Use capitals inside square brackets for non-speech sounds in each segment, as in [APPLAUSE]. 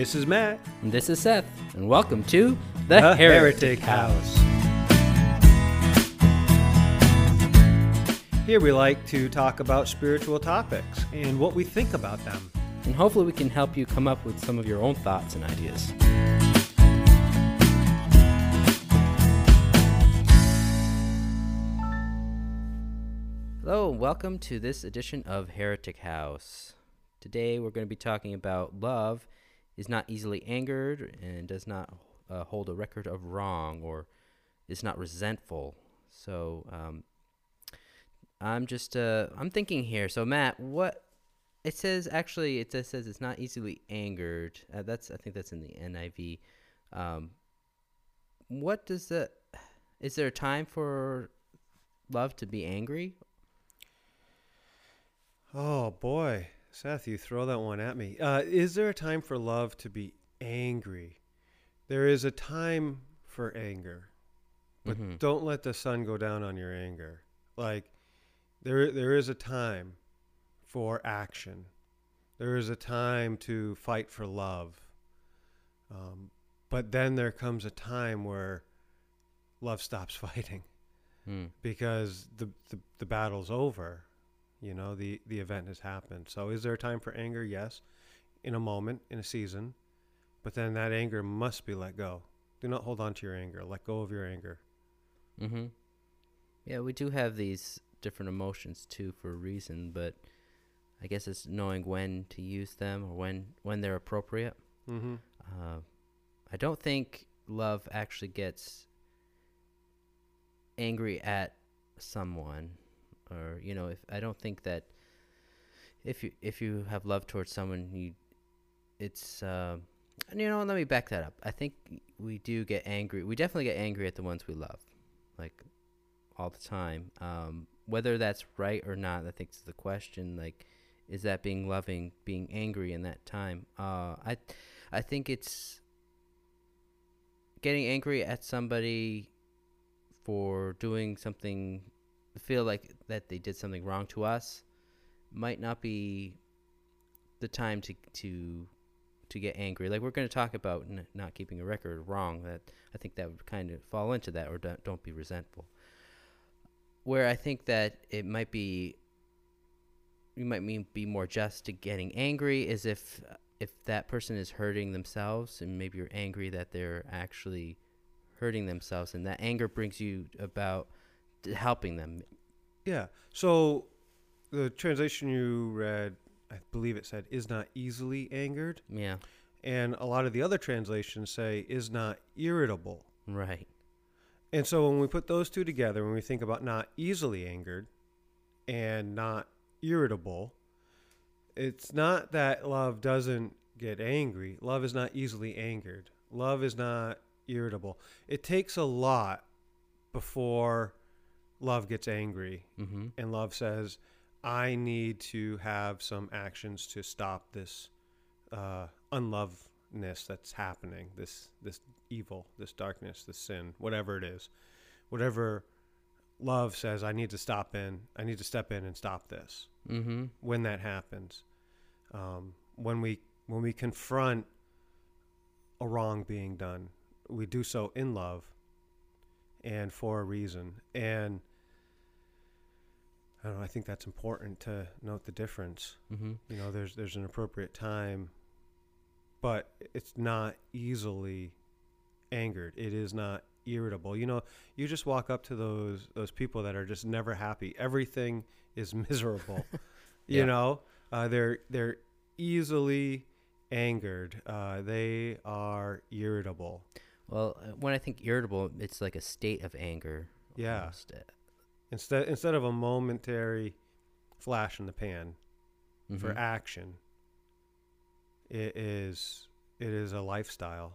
This is Matt, And this is Seth, and welcome to the, the Heretic, Heretic House. House. Here we like to talk about spiritual topics and what we think about them. And hopefully, we can help you come up with some of your own thoughts and ideas. Hello, and welcome to this edition of Heretic House. Today, we're going to be talking about love is not easily angered and does not uh, hold a record of wrong or is not resentful. So, um, I'm just uh, I'm thinking here. So, Matt, what it says actually it says it's not easily angered. Uh, that's I think that's in the NIV. Um, what does that? Is there a time for love to be angry? Oh boy, Seth, you throw that one at me. Uh, is there a time for love to be angry? There is a time for anger, but Mhm. don't let the sun go down on your anger. Like there, there is a time for action. There is a time to fight for love. Um, but then there comes a time where love stops [LAUGHS] fighting Hmm. because the, the, the battle's over. You know, the, the event has happened. So is there a time for anger? Yes. In a moment, in a season. But then that anger must be let go. Do not hold on to your anger. Let go of your anger. Mm-hmm. Yeah, we do have these different emotions too for a reason, but I guess it's knowing when to use them or when when they're appropriate. Mm-hmm. Uh, I don't think love actually gets angry at someone, or you know, if I don't think that if you if you have love towards someone, you it's uh, you know. Let me back that up. I think we do get angry. We definitely get angry at the ones we love, like all the time. Um, whether that's right or not, I think is the question. Like, is that being loving, being angry in that time? Uh, I I think it's getting angry at somebody for doing something feel like that they did something wrong to us might not be the time to to to get angry. Like we're going to talk about n- not keeping a record wrong that i think that would kind of fall into that or don't, don't be resentful. Where i think that it might be you might mean be more just to getting angry is if if that person is hurting themselves and maybe you're angry that they're actually hurting themselves and that anger brings you about helping them Yeah. So the translation you read, I believe it said, is not easily angered. yeah And a lot of the other translations say, is not irritable. right And so when we put those two together, when we think about not easily angered and not irritable, it's not that love doesn't get angry. Love is not easily angered. Love is not irritable. It takes a lot before love gets angry mm-hmm. and love says, I need to have some actions to stop this uh, unlovedness that's happening, this this evil, this darkness, this sin, whatever it is, whatever love says, I need to stop in, I need to step in and stop this. mm-hmm. When that happens, um, when we when we confront a wrong being done, we do so in love and for a reason, and I don't know. I think that's important to note the difference. mm-hmm You know, there's there's an appropriate time, but it's not easily angered. It is not irritable. You know, you just walk up to those those people that are just never happy. Everything is [LAUGHS] miserable. you know, uh, they're they're easily angered. Uh, they are irritable. well uh, when i think irritable it's like a state of anger Yeah. almost. Instead instead of a momentary flash in the pan, for mhm. action it is it is a lifestyle.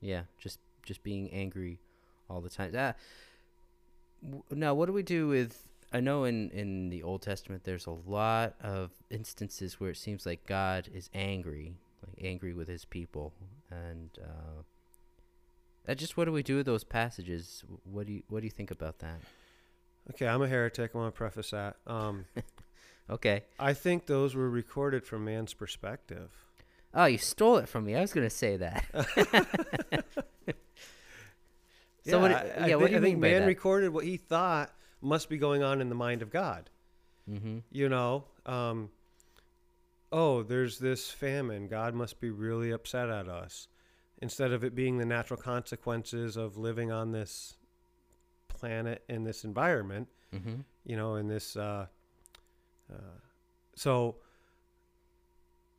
Yeah just just being angry all the time. Ah, w- now what do we do with i know in in the old testament there's a lot of instances where it seems like god is angry like angry with his people. And uh uh, just what do we do with those passages what do you what do you think about that okay i'm a heretic i want to preface that um [LAUGHS] okay i think those were recorded from man's perspective Oh, you stole it from me. I was going to say that. [LAUGHS] [LAUGHS] so what? I, Yeah, I what thi- do you I think man that? recorded what he thought must be going on in the mind of God. mm-hmm. You know, um, oh, there's this famine. God must be really upset at us. Instead of it being the natural consequences of living on this planet in this environment, Mm-hmm. you know, in this. Uh, uh, so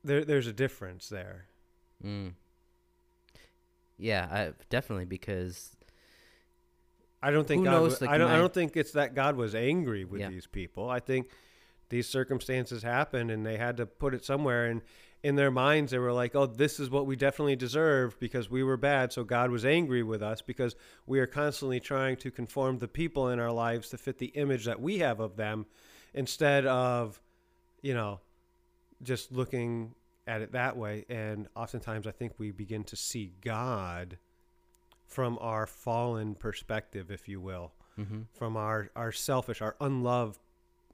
there, there's a difference there. Mm. Yeah, I, definitely because I don't think God. knows, was- like, I don't. I don't think it's that God was angry with Yeah. these people. I think these circumstances happened, and they had to put it somewhere. And in their minds, they were like, "Oh, this is what we definitely deserve because we were bad." So God was angry with us because we are constantly trying to conform the people in our lives to fit the image that we have of them, instead of, you know, just looking at it that way. And oftentimes, I think we begin to see God from our fallen perspective, if you will, mm-hmm. from our, our selfish, our unloved,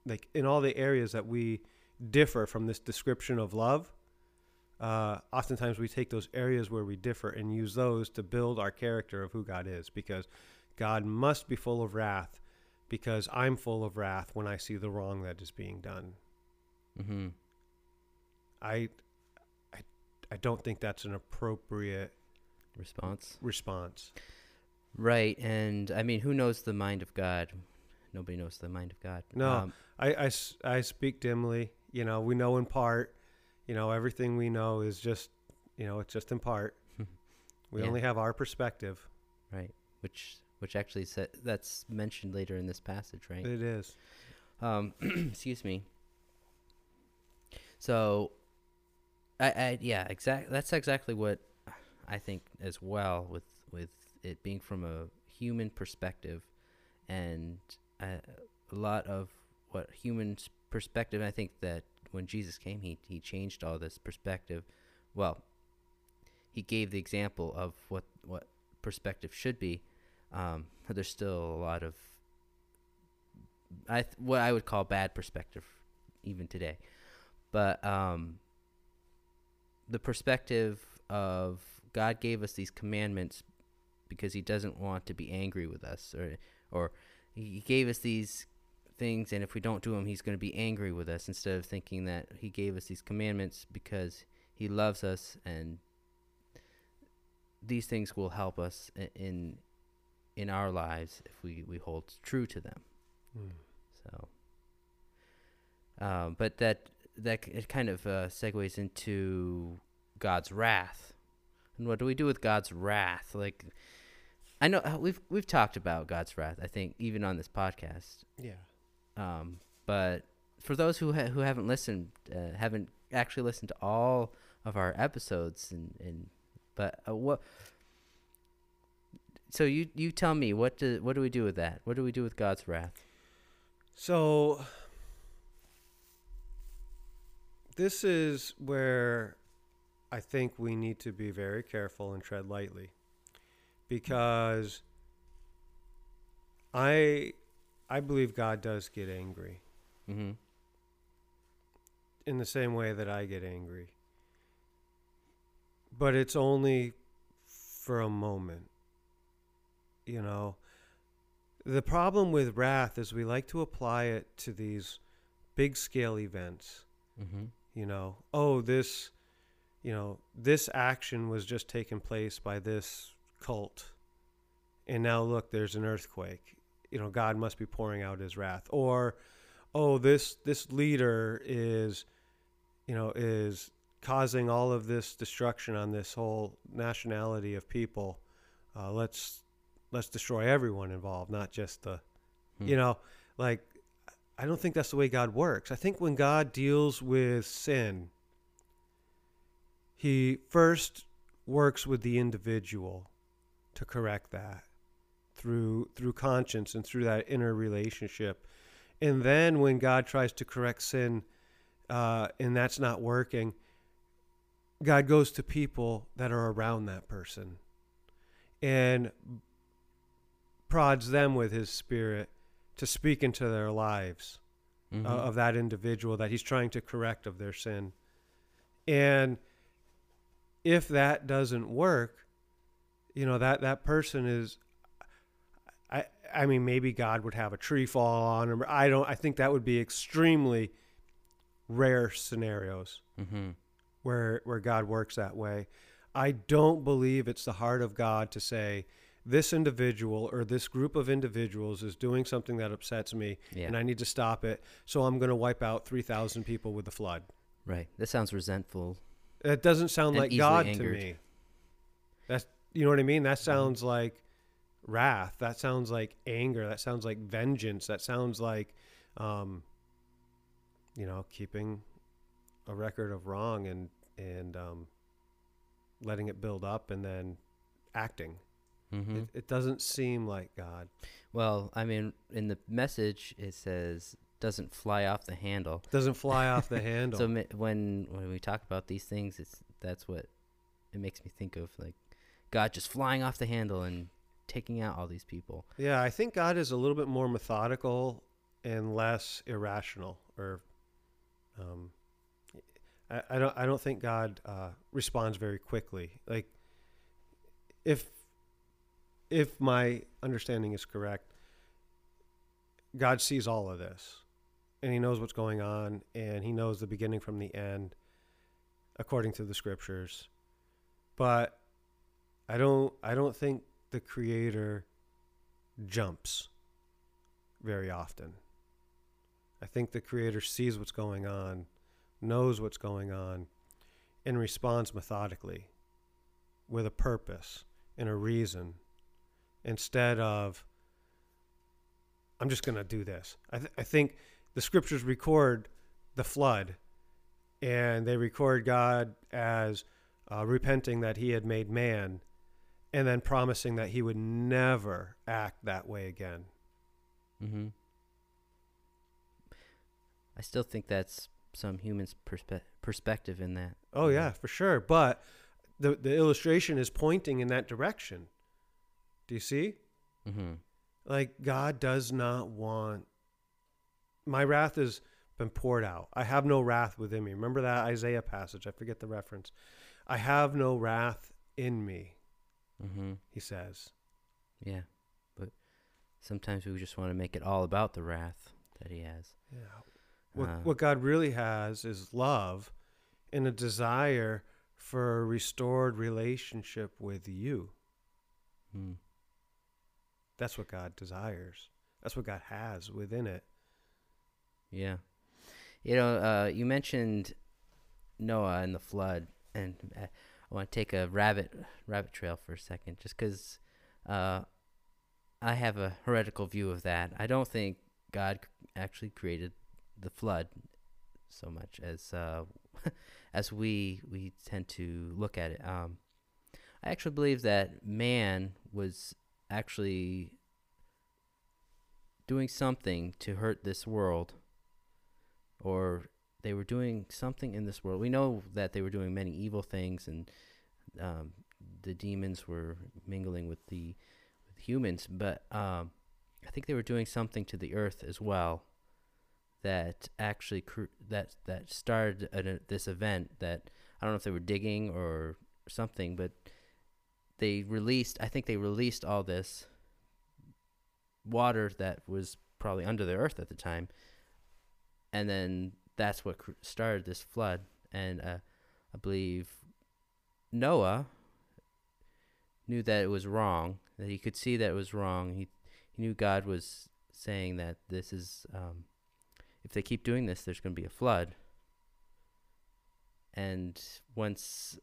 like in all the areas that we differ from this description of love. Uh, oftentimes we take those areas where we differ and use those to build our character of who God is because God must be full of wrath because I'm full of wrath when I see the wrong that is being done. Mm-hmm. I, I, I don't think that's an appropriate response. response. Right, and I mean, who knows the mind of God? Nobody knows the mind of God. No. Um, I, I I speak dimly. You know, we know in part. You know, everything we know is just, you know, it's just in part. [LAUGHS] We Yeah. only have our perspective. right, which which actually sa- that's mentioned later in this passage, right? It is. Um, [CLEARS THROAT] excuse me. So, I, I yeah, exact. That's exactly what I think as well with with it being from a human perspective, and uh, a lot of what human perspective. I think that when Jesus came, he he changed all this perspective. Well, he gave the example of what what perspective should be. Um, but [LAUGHS] there's still a lot of I th- what I would call bad perspective even today. But um the perspective of God gave us these commandments because he doesn't want to be angry with us or or he gave us these things and if we don't do them he's going to be angry with us instead of thinking that he gave us these commandments because he loves us and these things will help us in in our lives if we we hold true to them Mm. so, um, but that that it kind of uh, segues into God's wrath, and what do we do with God's wrath? Like, I know uh, we've we've talked about God's wrath. I think even on this podcast. Yeah. Um, but for those who ha- who haven't listened, uh, haven't actually listened to all of our episodes, and and but uh, what. So you you tell me what do what do we do with that? What do we do with God's wrath? So this is where I think we need to be very careful and tread lightly because I I believe God does get angry Mm-hmm. in the same way that I get angry. But it's only for a moment. You know, the problem with wrath is we like to apply it to these big scale events. Mm-hmm. You know, oh, this, you know, this action was just taken place by this cult. And now look, there's an earthquake. You know, God must be pouring out his wrath. Or, oh, this this leader is, you know, is causing all of this destruction on this whole nationality of people. Uh, let's let's destroy everyone involved, not just the, Hmm. you know, like I don't think that's the way God works. I think when God deals with sin, he first works with the individual to correct that through through conscience and through that inner relationship. And then when God tries to correct sin uh, and that's not working, God goes to people that are around that person and prods them with his spirit to speak into their lives Mm-hmm. uh, of that individual that he's trying to correct of their sin. And if that doesn't work, you know that that person is. I I mean maybe God would have a tree fall on him. I don't. I think that would be extremely rare scenarios Mm-hmm. where where God works that way. I don't believe it's the heart of God to say this individual or this group of individuals is doing something that upsets me Yeah. and I need to stop it. So I'm going to wipe out 3,000 people with the flood. right. That sounds resentful. That doesn't sound like God angered. to me. That's you know what I mean? That sounds like wrath. That sounds like anger. That sounds like vengeance. That sounds like um you know, keeping a record of wrong and and um letting it build up and then acting. Mm-hmm. It, it doesn't seem like God. Well, I mean, in the message it says doesn't fly off the handle. Doesn't fly off the [LAUGHS] handle. So when when we talk about these things, it's that's what it makes me think of, like God just flying off the handle and taking out all these people. Yeah, I think God is a little bit more methodical and less irrational. Or, um, I, I don't. I don't think God uh, responds very quickly. Like, if if my understanding is correct, God sees all of this, and He knows what's going on, and He knows the beginning from the end, according to the Scriptures. But I don't. I don't think the Creator jumps very often. I think the creator sees what's going on, knows what's going on, and responds methodically with a purpose and a reason instead of, I'm just going to do this. I, th- I think the scriptures record the flood and they record God as uh, repenting that he had made man and then promising that he would never act that way again. Mm-hmm. I still think that's some human's perspe- perspective in that. Oh yeah, for sure. But the the illustration is pointing in that direction. Do you see? Mm-hmm. Like God does not want my wrath has been poured out. I have no wrath within me. Remember that Isaiah passage? I forget the reference. I have no wrath in me, Mm-hmm. he says. Yeah, but sometimes we just want to make it all about the wrath that he has. Yeah. What Uh, what God really has is love and a desire for a restored relationship with you. mm. That's what God desires. That's what God has within it. Yeah. You know, uh, you mentioned Noah and the flood, and uh, I want to take a rabbit rabbit trail for a second, just because uh, I have a heretical view of that. I don't think God actually created the flood so much as uh, [LAUGHS] as we we tend to look at it. Um, I actually believe that man was actually doing something to hurt this world or they were doing something in this world. We know that they were doing many evil things, and um, the demons were mingling with the with humans. But um, I think they were doing something to the earth as well that actually cr- that that started an, this event. That I don't know if they were digging or something, but they released. I think they released all this water that was probably under the earth at the time and then that's what cr- started this flood. And uh, i believe noah knew that it was wrong that he could see that it was wrong. He, he knew god was saying that this is um, if they keep doing this there's going to be a flood. And once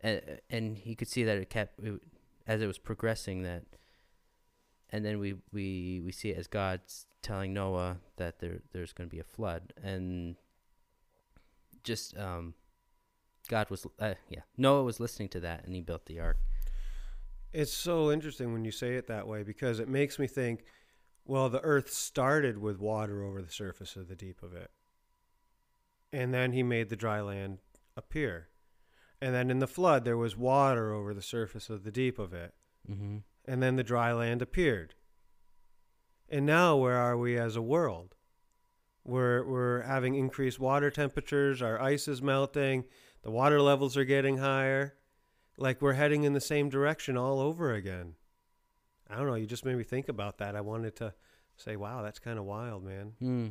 and, and he could see that it kept it, as it was progressing that and then we, we, we see it as God's telling Noah that there there's going to be a flood, and just um, God was uh, yeah Noah was listening to that, and he built the ark. It's so interesting when you say it that way because it makes me think, well, the earth started with water over the surface of the deep of it. And then he made the dry land appear. And then in the flood, there was water over the surface of the deep of it. Mm-hmm. And then the dry land appeared. And now, where are we as a world? We're, we're having increased water temperatures, our ice is melting, The water levels are getting higher. Like we're heading in the same direction all over again. I don't know. You just made me think about that. I wanted to say, wow, that's kind of wild, man. Hmm.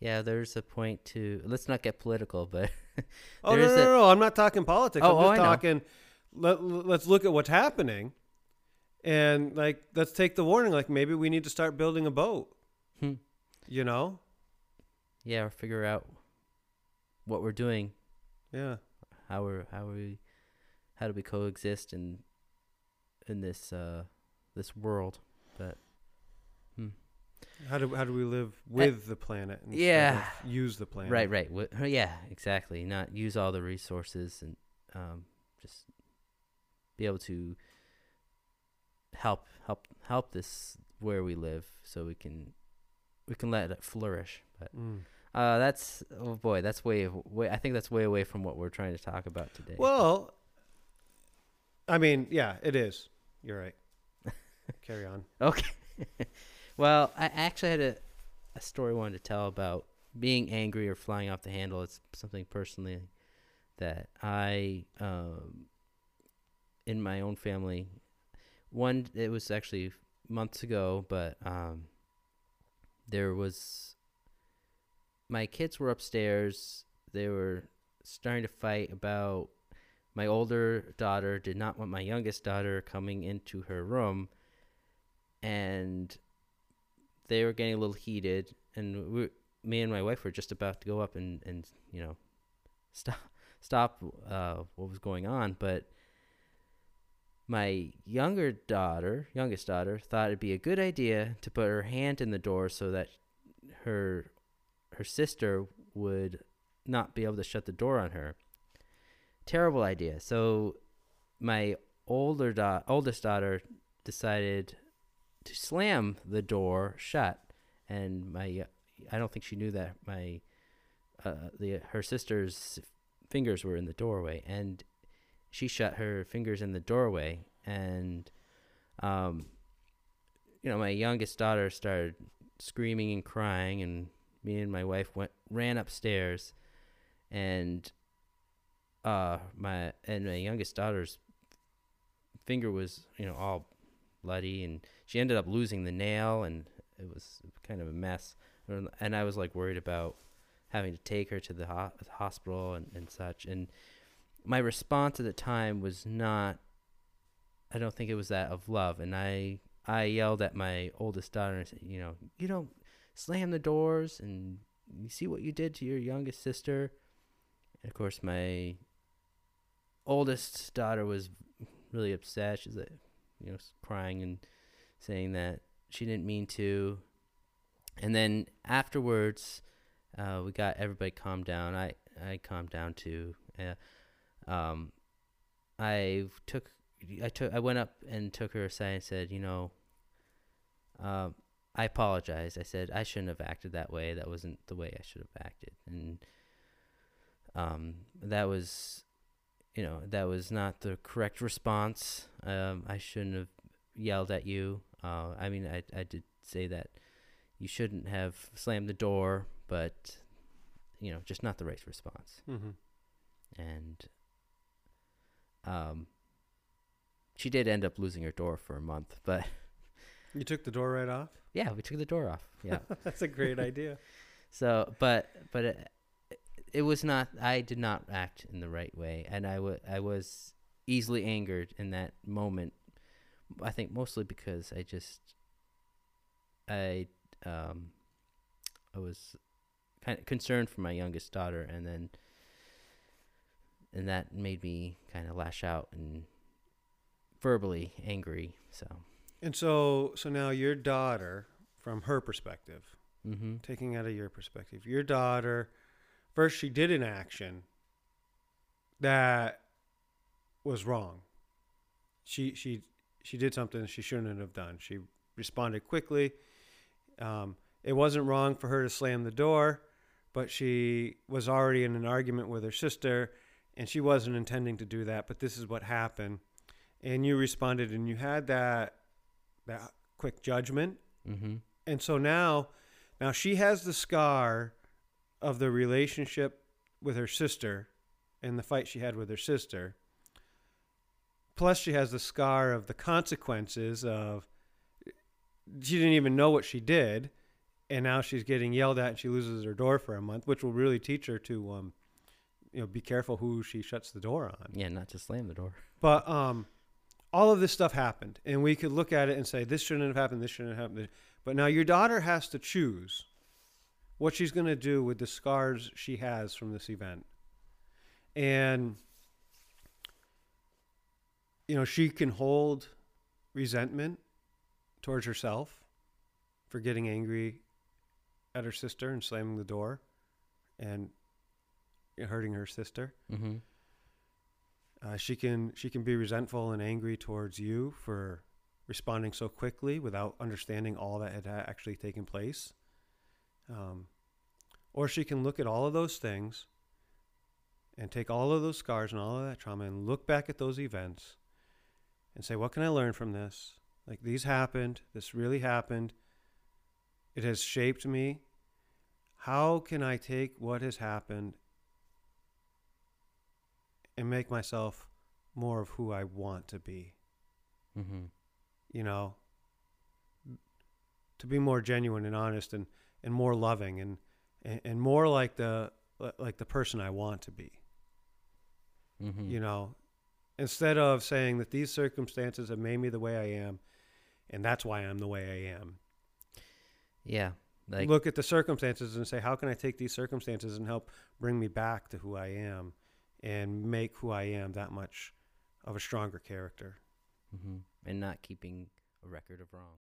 Yeah, there's a point to. Let's not get political, but [LAUGHS] Oh, no, no, no, no. I'm not talking politics. Oh, I'm oh, just know. talking, let, let's look at what's happening. And, like, let's take the warning. Like, maybe we need to start building a boat, Hmm. you know? yeah, or figure out what we're doing, Yeah. how we're how we how do we coexist in in this uh this world. But hmm. How do, how do we live with the planet yeah. use the planet? Right, right. Uh, yeah, exactly. Not use all the resources and um, just be able to help help help this where we live, so we can we can let it flourish. But Mm. uh, that's oh boy, that's way way. I think that's way away from what we're trying to talk about today. Well, I mean, yeah, it is. You're right. [LAUGHS] Carry on. Okay. [LAUGHS] well, I actually had a, a story I wanted to tell about being angry or flying off the handle. It's something personally that I, um, in my own family, one, it was actually months ago, but um, there was, my kids were upstairs. They were starting to fight about my older daughter did not want my youngest daughter coming into her room and they were getting a little heated and we, me and my wife were just about to go up and, and you know [LAUGHS] stop stop uh, what was going on but my younger daughter youngest daughter thought it'd be a good idea to put her hand in the door so that her her sister would not be able to shut the door on her. Terrible idea. So my older da- oldest daughter decided to slam the door shut and my I don't think she knew that my uh, the her sister's fingers were in the doorway and she shut her fingers in the doorway and um you know my youngest daughter started screaming and crying and me and my wife went ran upstairs and uh my and my youngest daughter's finger was you know all bloody and she ended up losing the nail and it was kind of a mess. And i was like worried about having to take her to the ho- hospital and, and such. And my response at the time was not i don't think it was that of love. And i i yelled at my oldest daughter and said you know you don't slam the doors and you see what you did to your youngest sister. And of course my oldest daughter was really upset. She's like you know crying and saying that she didn't mean to. And then afterwards uh, we got everybody calmed down. I i calmed down too. Uh, um i took i took i went up and took her aside and said you know um i apologize. I said i shouldn't have acted that way. That wasn't the way i should have acted. And um that was you know that was not the correct response. Um i shouldn't have yelled at you. Uh i mean i i did say that you shouldn't have slammed the door but you know just not the right response. Mm-hmm. and um she did end up losing her door for a month but You took the door right off? [LAUGHS] yeah we took the door off yeah [LAUGHS] That's a great idea. [LAUGHS] So, but but it, it was not. I did not act in the right way, and I wa- I was easily angered in that moment. I think mostly because I just I um I was kind of concerned for my youngest daughter, and then and that made me kind of lash out and verbally angry. So, And so, so now your daughter, from her perspective, mm-hmm. taking out of your perspective, your daughter, first she did an action that was wrong. She she she did something she shouldn't have done. She responded quickly. Um, it wasn't wrong for her to slam the door, but she was already in an argument with her sister, and she wasn't intending to do that. But this is what happened, and you responded, and you had that that quick judgment Mm-hmm. and so now now she has the scar of the relationship with her sister and the fight she had with her sister. Plus, she has the scar of the consequences of she didn't even know what she did, and now she's getting yelled at and she loses her door for a month, which will really teach her to, um, you know, be careful who she shuts the door on. Yeah, not to slam the door. [LAUGHS] But um, all of this stuff happened, and we could look at it and say this shouldn't have happened, this shouldn't have happened. But now your daughter has to choose what she's going to do with the scars she has from this event, and you know she can hold resentment towards herself for getting angry at her sister and slamming the door and hurting her sister. Mm-hmm. Uh, she can she can be resentful and angry towards you for responding so quickly without understanding all that had actually taken place. Um, or she can look at all of those things and take all of those scars and all of that trauma and look back at those events and say, what can I learn from this? Like these happened. This really happened. It has shaped me. How can I take what has happened and make myself more of who I want to be? Mm-hmm. You know, to be more genuine and honest and, and more loving and, and, and more like the like the person I want to be. Mm-hmm. You know, instead of saying that these circumstances have made me the way I am, and that's why I'm the way I am. Yeah. Like Look at the circumstances and say, how can I take these circumstances and help bring me back to who I am, and make who I am that much of a stronger character. hmm and not keeping a record of wrong.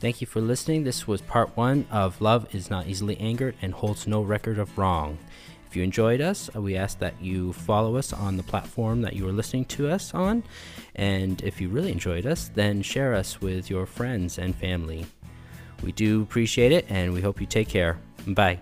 Thank you for listening. This was part one of Love is Not Easily Angered and Holds No Record of Wrong. If you enjoyed us, uh, we ask that you follow us on the platform that you are listening to us on. And if you really enjoyed us, then share us with your friends and family. We do appreciate it, and we hope you take care. Bye.